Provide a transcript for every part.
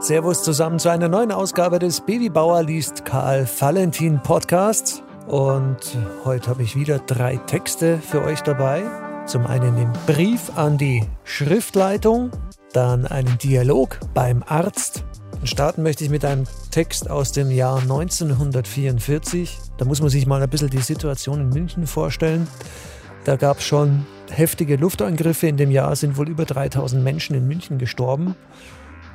Servus zusammen zu einer neuen Ausgabe des Babybauer liest Karl Valentin Podcasts. Und heute habe ich wieder drei Texte für euch dabei. Zum einen den Brief an die Schriftleitung, dann einen Dialog beim Arzt. Und starten möchte ich mit einem Text aus dem Jahr 1944. Da muss man sich mal ein bisschen die Situation in München vorstellen. Da gab es schon heftige Luftangriffe. In dem Jahr sind wohl über 3000 Menschen in München gestorben.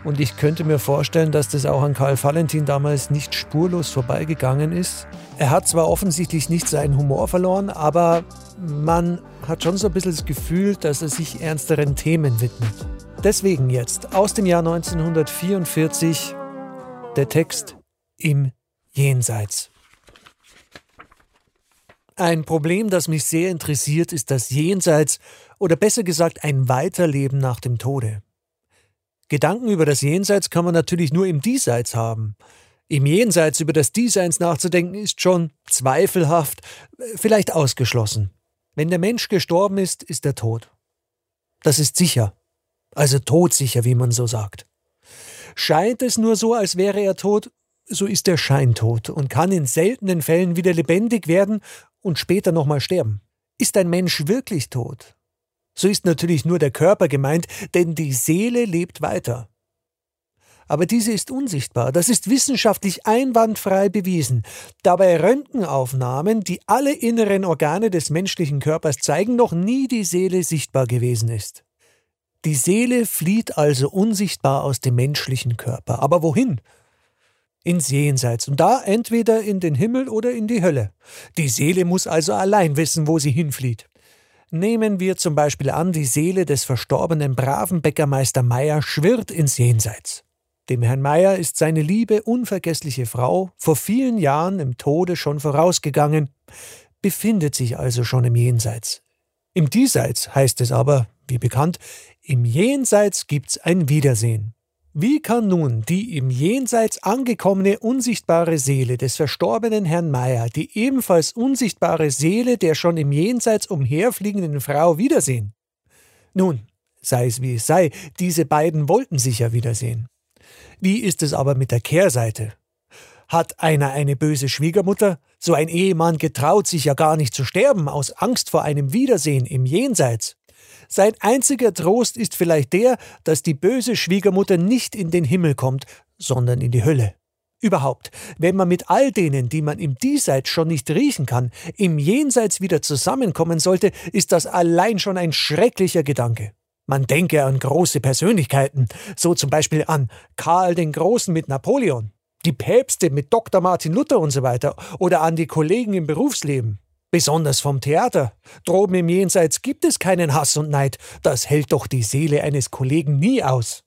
Und ich könnte mir vorstellen, dass das auch an Karl Valentin damals nicht spurlos vorbeigegangen ist. Er hat zwar offensichtlich nicht seinen Humor verloren, aber man hat schon so ein bisschen das Gefühl, dass er sich ernsteren Themen widmet. Deswegen jetzt aus dem Jahr 1944 der Text im Jenseits. Ein Problem, das mich sehr interessiert, ist das Jenseits oder besser gesagt ein Weiterleben nach dem Tode. Gedanken über das Jenseits kann man natürlich nur im Diesseits haben. Im Jenseits über das Diesseits nachzudenken ist schon zweifelhaft, vielleicht ausgeschlossen. Wenn der Mensch gestorben ist, ist er tot. Das ist sicher. Also todsicher, wie man so sagt. Scheint es nur so, als wäre er tot, so ist er scheintot und kann in seltenen Fällen wieder lebendig werden und später nochmal sterben. Ist ein Mensch wirklich tot, so ist natürlich nur der Körper gemeint, denn die Seele lebt weiter. Aber diese ist unsichtbar, das ist wissenschaftlich einwandfrei bewiesen. Dabei Röntgenaufnahmen, die alle inneren Organe des menschlichen Körpers zeigen, noch nie die Seele sichtbar gewesen ist. Die Seele flieht also unsichtbar aus dem menschlichen Körper. Aber wohin? Ins Jenseits und da entweder in den Himmel oder in die Hölle. Die Seele muss also allein wissen, wo sie hinflieht. Nehmen wir zum Beispiel an, die Seele des verstorbenen braven Bäckermeister Meier schwirrt ins Jenseits. Dem Herrn Meier ist seine liebe, unvergessliche Frau vor vielen Jahren im Tode schon vorausgegangen, befindet sich also schon im Jenseits. Im Diesseits heißt es aber, wie bekannt, im Jenseits gibt's ein Wiedersehen. Wie kann nun die im Jenseits angekommene unsichtbare Seele des verstorbenen Herrn Meier die ebenfalls unsichtbare Seele der schon im Jenseits umherfliegenden Frau wiedersehen? Nun, sei es wie es sei, diese beiden wollten sich ja wiedersehen. Wie ist es aber mit der Kehrseite? Hat einer eine böse Schwiegermutter? So ein Ehemann getraut sich ja gar nicht zu sterben aus Angst vor einem Wiedersehen im Jenseits. Sein einziger Trost ist vielleicht der, dass die böse Schwiegermutter nicht in den Himmel kommt, sondern in die Hölle. Überhaupt, wenn man mit all denen, die man im Diesseits schon nicht riechen kann, im Jenseits wieder zusammenkommen sollte, ist das allein schon ein schrecklicher Gedanke. Man denke an große Persönlichkeiten, so zum Beispiel an Karl den Großen mit Napoleon, die Päpste mit Dr. Martin Luther und so weiter, oder an die Kollegen im Berufsleben. Besonders vom Theater. Droben im Jenseits gibt es keinen Hass und Neid. Das hält doch die Seele eines Kollegen nie aus.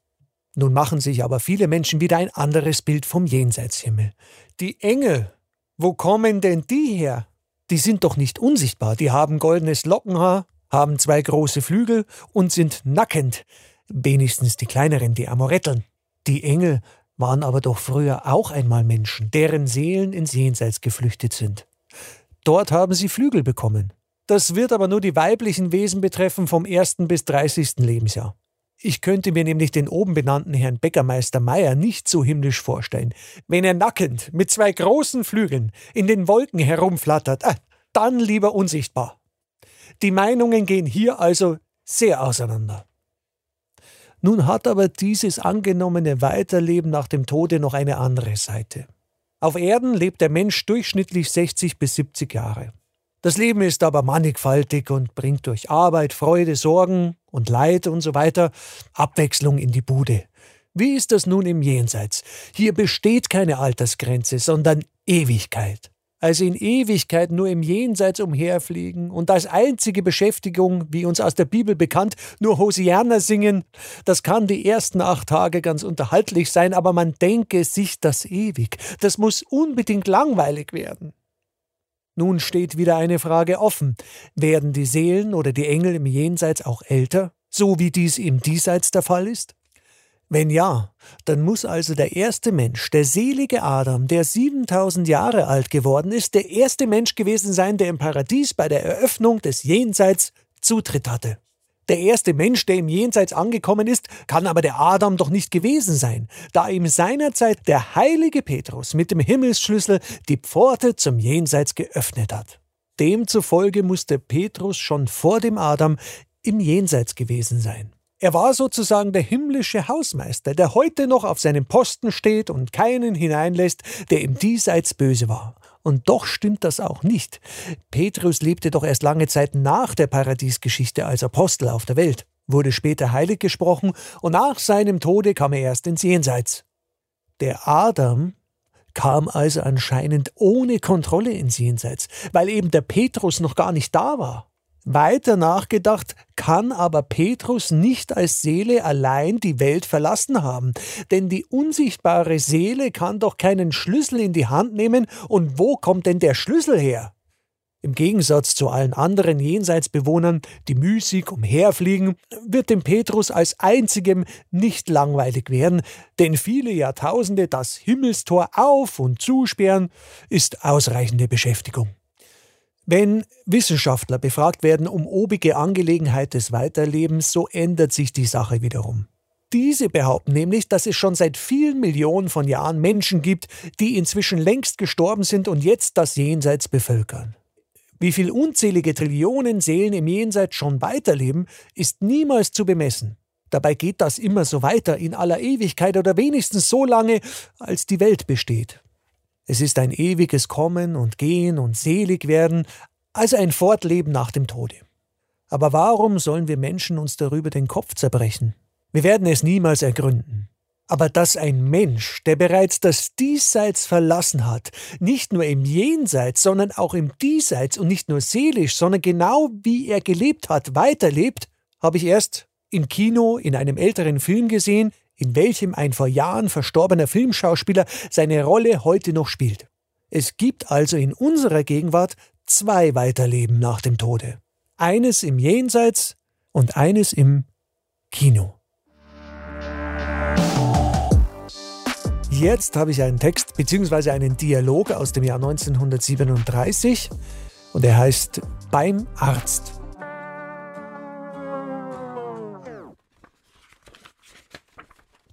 Nun machen sich aber viele Menschen wieder ein anderes Bild vom Jenseitshimmel. Die Engel. Wo kommen denn die her? Die sind doch nicht unsichtbar. Die haben goldenes Lockenhaar, haben zwei große Flügel und sind nackend. Wenigstens die kleineren, die Amoretteln. Die Engel waren aber doch früher auch einmal Menschen, deren Seelen ins Jenseits geflüchtet sind. Dort haben sie Flügel bekommen. Das wird aber nur die weiblichen Wesen betreffen vom ersten bis dreißigsten Lebensjahr. Ich könnte mir nämlich den oben benannten Herrn Bäckermeister Meier nicht so himmlisch vorstellen. Wenn er nackend mit zwei großen Flügeln in den Wolken herumflattert, äh, dann lieber unsichtbar. Die Meinungen gehen hier also sehr auseinander. Nun hat aber dieses angenommene Weiterleben nach dem Tode noch eine andere Seite. Auf Erden lebt der Mensch durchschnittlich 60 bis 70 Jahre. Das Leben ist aber mannigfaltig und bringt durch Arbeit, Freude, Sorgen und Leid und so weiter Abwechslung in die Bude. Wie ist das nun im Jenseits? Hier besteht keine Altersgrenze, sondern Ewigkeit also in Ewigkeit nur im Jenseits umherfliegen und als einzige Beschäftigung, wie uns aus der Bibel bekannt, nur Hosianer singen, das kann die ersten acht Tage ganz unterhaltlich sein, aber man denke sich das ewig. Das muss unbedingt langweilig werden. Nun steht wieder eine Frage offen. Werden die Seelen oder die Engel im Jenseits auch älter, so wie dies im Diesseits der Fall ist? Wenn ja, dann muss also der erste Mensch, der selige Adam, der 7000 Jahre alt geworden ist, der erste Mensch gewesen sein, der im Paradies bei der Eröffnung des Jenseits Zutritt hatte. Der erste Mensch, der im Jenseits angekommen ist, kann aber der Adam doch nicht gewesen sein, da ihm seinerzeit der heilige Petrus mit dem Himmelsschlüssel die Pforte zum Jenseits geöffnet hat. Demzufolge musste Petrus schon vor dem Adam im Jenseits gewesen sein. Er war sozusagen der himmlische Hausmeister, der heute noch auf seinem Posten steht und keinen hineinlässt, der im Diesseits böse war. Und doch stimmt das auch nicht. Petrus lebte doch erst lange Zeit nach der Paradiesgeschichte als Apostel auf der Welt, wurde später heilig gesprochen und nach seinem Tode kam er erst ins Jenseits. Der Adam kam also anscheinend ohne Kontrolle ins Jenseits, weil eben der Petrus noch gar nicht da war. Weiter nachgedacht, kann aber Petrus nicht als Seele allein die Welt verlassen haben, denn die unsichtbare Seele kann doch keinen Schlüssel in die Hand nehmen, und wo kommt denn der Schlüssel her? Im Gegensatz zu allen anderen Jenseitsbewohnern, die müßig umherfliegen, wird dem Petrus als einzigem nicht langweilig werden, denn viele Jahrtausende das Himmelstor auf und zusperren ist ausreichende Beschäftigung. Wenn Wissenschaftler befragt werden um obige Angelegenheit des Weiterlebens, so ändert sich die Sache wiederum. Diese behaupten nämlich, dass es schon seit vielen Millionen von Jahren Menschen gibt, die inzwischen längst gestorben sind und jetzt das Jenseits bevölkern. Wie viel unzählige Trillionen Seelen im Jenseits schon weiterleben, ist niemals zu bemessen. Dabei geht das immer so weiter in aller Ewigkeit oder wenigstens so lange, als die Welt besteht. Es ist ein ewiges Kommen und Gehen und selig werden, also ein Fortleben nach dem Tode. Aber warum sollen wir Menschen uns darüber den Kopf zerbrechen? Wir werden es niemals ergründen. Aber dass ein Mensch, der bereits das Diesseits verlassen hat, nicht nur im Jenseits, sondern auch im Diesseits und nicht nur seelisch, sondern genau wie er gelebt hat, weiterlebt, habe ich erst im Kino in einem älteren Film gesehen, in welchem ein vor Jahren verstorbener Filmschauspieler seine Rolle heute noch spielt. Es gibt also in unserer Gegenwart zwei Weiterleben nach dem Tode. Eines im Jenseits und eines im Kino. Jetzt habe ich einen Text bzw. einen Dialog aus dem Jahr 1937 und er heißt Beim Arzt.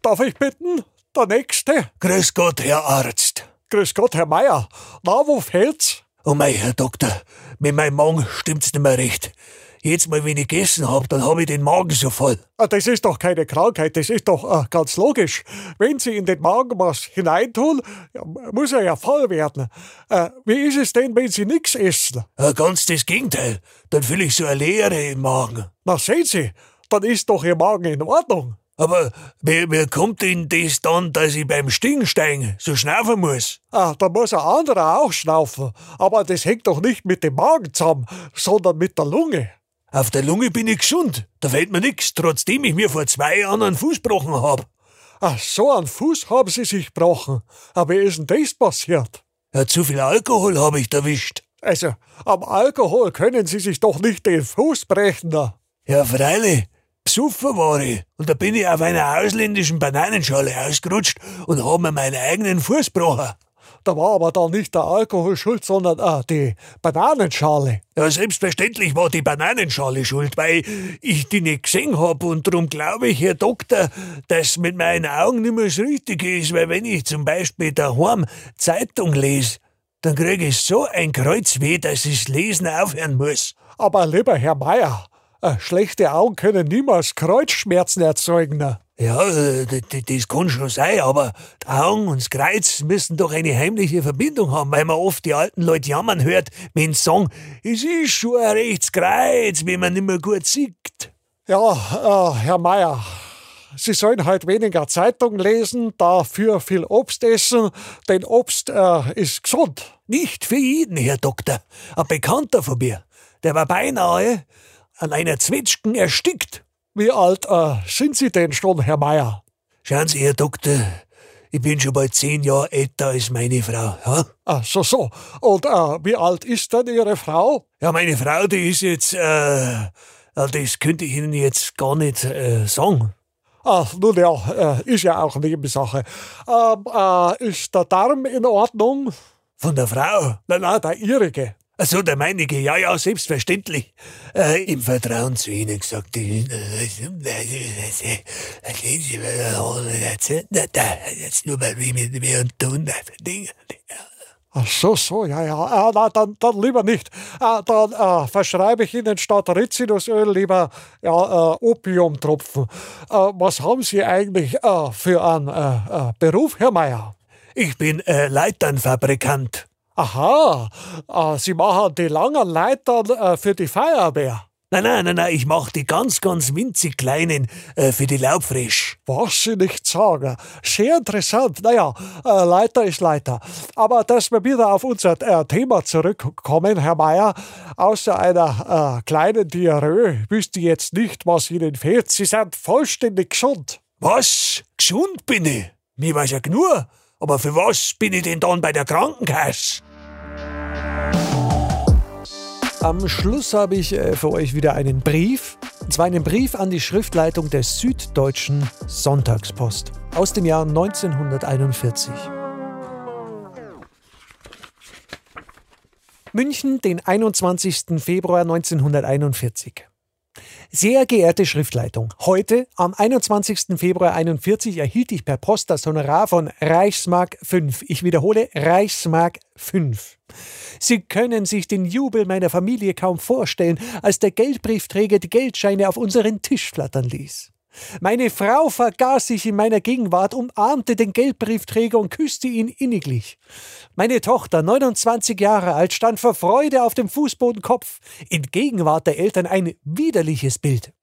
Darf ich bitten? Der Nächste? Grüß Gott, Herr Arzt. Grüß Gott, Herr Meier. Na, wo fehlt's? Oh mei, Herr Doktor, mit meinem Magen stimmt's nicht mehr recht. Jetzt mal, wenn ich gegessen hab, dann hab ich den Magen so voll. Ah, das ist doch keine Krankheit, das ist doch äh, ganz logisch. Wenn Sie in den Magen was hineintun, muss er ja voll werden. Äh, wie ist es denn, wenn Sie nichts essen? Ja, ganz das Gegenteil. Dann fühle ich so eine Leere im Magen. Na, sehen Sie, dann ist doch Ihr Magen in Ordnung. Aber wie, wie kommt denn das dann, dass ich beim Stingsteigen so schnaufen muss? Ah, da muss ein anderer auch schnaufen. Aber das hängt doch nicht mit dem Magen zusammen, sondern mit der Lunge. Auf der Lunge bin ich gesund. Da fällt mir nix, trotzdem ich mir vor zwei Jahren einen Fuß gebrochen hab. Ach, so einen Fuß haben Sie sich gebrochen. Aber wie ist denn das passiert? Ja, zu viel Alkohol hab ich erwischt. Also, am Alkohol können Sie sich doch nicht den Fuß brechen. Ja, freilich. Besoffen war ich und da bin ich auf einer ausländischen Bananenschale ausgerutscht und hab mir meinen eigenen Fuß gebrochen. Da war aber dann nicht der Alkohol schuld, sondern ah, die Bananenschale. Ja, selbstverständlich war die Bananenschale schuld, weil ich die nicht gesehen hab und darum glaube ich, Herr Doktor, dass mit meinen Augen nicht mehr so richtig ist, weil wenn ich zum Beispiel daheim Zeitung lese, dann krieg ich so ein Kreuzweh, dass ich das Lesen aufhören muss. Aber lieber Herr Meier, schlechte Augen können niemals Kreuzschmerzen erzeugen. Ne? Ja, äh, das kann schon sein, aber die Augen und das Kreuz müssen doch eine heimliche Verbindung haben, weil man oft die alten Leute jammern hört, wenn sie sagen, es ist schon ein rechtes Kreuz, wenn man nicht mehr gut sieht. Ja, äh, Herr Meier, Sie sollen halt weniger Zeitung lesen, dafür viel Obst essen, denn Obst äh, ist gesund. Nicht für jeden, Herr Doktor. Ein Bekannter von mir, der war beinahe an einer Zwetschgen erstickt. Wie alt äh, sind Sie denn schon, Herr Meier? Schauen Sie, Herr Doktor, ich bin schon bald zehn Jahre älter als meine Frau. Ja? Ach so, so. Und äh, wie alt ist denn Ihre Frau? Ja, meine Frau, die ist jetzt, äh, das könnte ich Ihnen jetzt gar nicht äh, sagen. Ach, nun ja, äh, ist ja auch Nebensache. Ähm, äh, ist der Darm in Ordnung? Von der Frau? Nein, nein, der Ihrige. Achso, der meinige, ja, ja, selbstverständlich. Äh, Im Vertrauen zu Ihnen gesagt, jetzt nur bei mir mit mir und tun, Dinge. Ach so, so, ja, ja. Äh, na, dann, dann lieber nicht. Äh, dann äh, verschreibe ich Ihnen statt Rizinusöl lieber ja, äh, Opiumtropfen. Äh, was haben Sie eigentlich äh, für einen Beruf, Herr Meier? Ich bin Leiternfabrikant. Aha, Sie machen die langen Leitern für die Feuerwehr. Nein, nein, nein, nein, ich mach die ganz, ganz winzig kleinen äh, für die Laubfrisch. Was Sie nicht sagen. Sehr interessant. Naja, äh, Leiter ist Leiter. Aber dass wir wieder auf unser äh, Thema zurückkommen, Herr Mayer, außer einer äh, kleinen Diarrhoe wüsste ich jetzt nicht, was Ihnen fehlt. Sie sind vollständig gesund. Was? Gesund bin ich? Mir weiß ja genug. Aber für was bin ich denn dann bei der Krankenkasse? Am Schluss habe ich äh, für euch wieder einen Brief. Und zwar einen Brief an die Schriftleitung der Süddeutschen Sonntagspost aus dem Jahr 1941. München, den 21. Februar 1941. Sehr geehrte Schriftleitung, heute, am 21. Februar 41, erhielt ich per Post das Honorar von Reichsmark 5. Ich wiederhole, Reichsmark 5. Sie können sich den Jubel meiner Familie kaum vorstellen, als der Geldbriefträger die Geldscheine auf unseren Tisch flattern ließ. Meine Frau vergaß sich in meiner Gegenwart, umarmte den Geldbriefträger und küsste ihn inniglich. Meine Tochter, 29 Jahre alt, stand vor Freude auf dem Fußboden Kopf, in Gegenwart der Eltern ein widerliches Bild.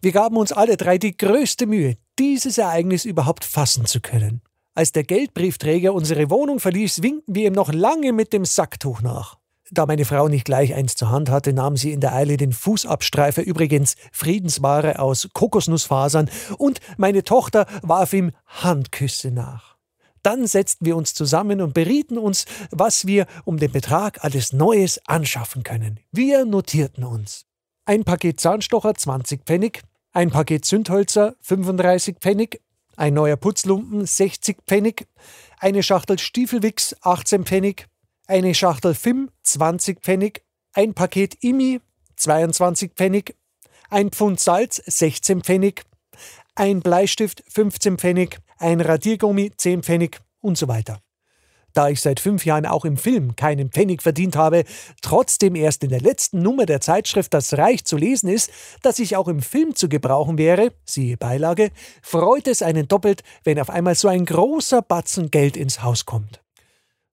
Wir gaben uns alle drei die größte Mühe, dieses Ereignis überhaupt fassen zu können. Als der Geldbriefträger unsere Wohnung verließ, winkten wir ihm noch lange mit dem Sacktuch nach. Da meine Frau nicht gleich eins zur Hand hatte, nahm sie in der Eile den Fußabstreifer, übrigens Friedensware aus Kokosnussfasern, und meine Tochter warf ihm Handküsse nach. Dann setzten wir uns zusammen und berieten uns, was wir um den Betrag alles Neues anschaffen können. Wir notierten uns. Ein Paket Zahnstocher 20 Pfennig, ein Paket Zündhölzer 35 Pfennig, ein neuer Putzlumpen 60 Pfennig, eine Schachtel Stiefelwix 18 Pfennig, eine Schachtel Fim 20 Pfennig, ein Paket Imi 22 Pfennig, ein Pfund Salz 16 Pfennig, ein Bleistift 15 Pfennig, ein Radiergummi 10 Pfennig und so weiter. Da ich seit fünf Jahren auch im Film keinen Pfennig verdient habe, trotzdem erst in der letzten Nummer der Zeitschrift Das Reich zu lesen ist, dass ich auch im Film zu gebrauchen wäre, siehe Beilage, freut es einen doppelt, wenn auf einmal so ein großer Batzen Geld ins Haus kommt.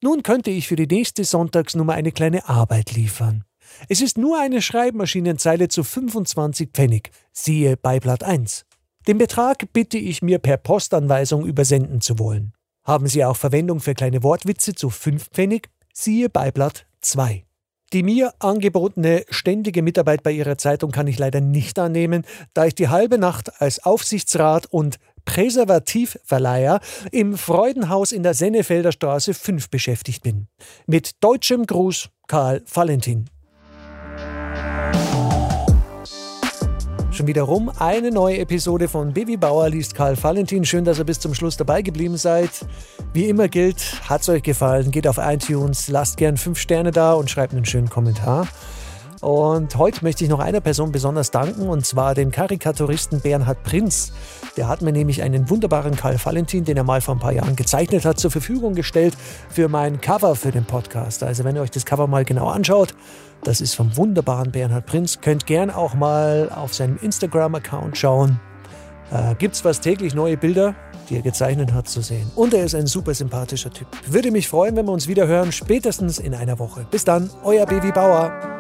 Nun könnte ich für die nächste Sonntagsnummer eine kleine Arbeit liefern. Es ist nur eine Schreibmaschinenzeile zu 25 Pfennig, siehe Beiblatt 1. Den Betrag bitte ich mir per Postanweisung übersenden zu wollen. Haben Sie auch Verwendung für kleine Wortwitze zu 5 Pfennig? Siehe Beiblatt 2. Die mir angebotene ständige Mitarbeit bei Ihrer Zeitung kann ich leider nicht annehmen, da ich die halbe Nacht als Aufsichtsrat und Präservativverleiher im Freudenhaus in der Sennefelder Straße 5 beschäftigt bin. Mit deutschem Gruß Karl Valentin. schon wieder rum. Eine neue Episode von Baby Bauer liest Karl Valentin. Schön, dass ihr bis zum Schluss dabei geblieben seid. Wie immer gilt, hat es euch gefallen, geht auf iTunes, lasst gern fünf Sterne da und schreibt einen schönen Kommentar. Und heute möchte ich noch einer Person besonders danken, und zwar den Karikaturisten Bernhard Prinz. Der hat mir nämlich einen wunderbaren Karl Valentin, den er mal vor ein paar Jahren gezeichnet hat, zur Verfügung gestellt für mein Cover für den Podcast. Also wenn ihr euch das Cover mal genau anschaut, das ist vom wunderbaren Bernhard Prinz. Könnt gern auch mal auf seinem Instagram-Account schauen. Äh, gibt's fast täglich neue Bilder, die er gezeichnet hat, zu sehen. Und er ist ein super sympathischer Typ. Würde mich freuen, wenn wir uns wieder hören, spätestens in einer Woche. Bis dann, euer Baby Bauer.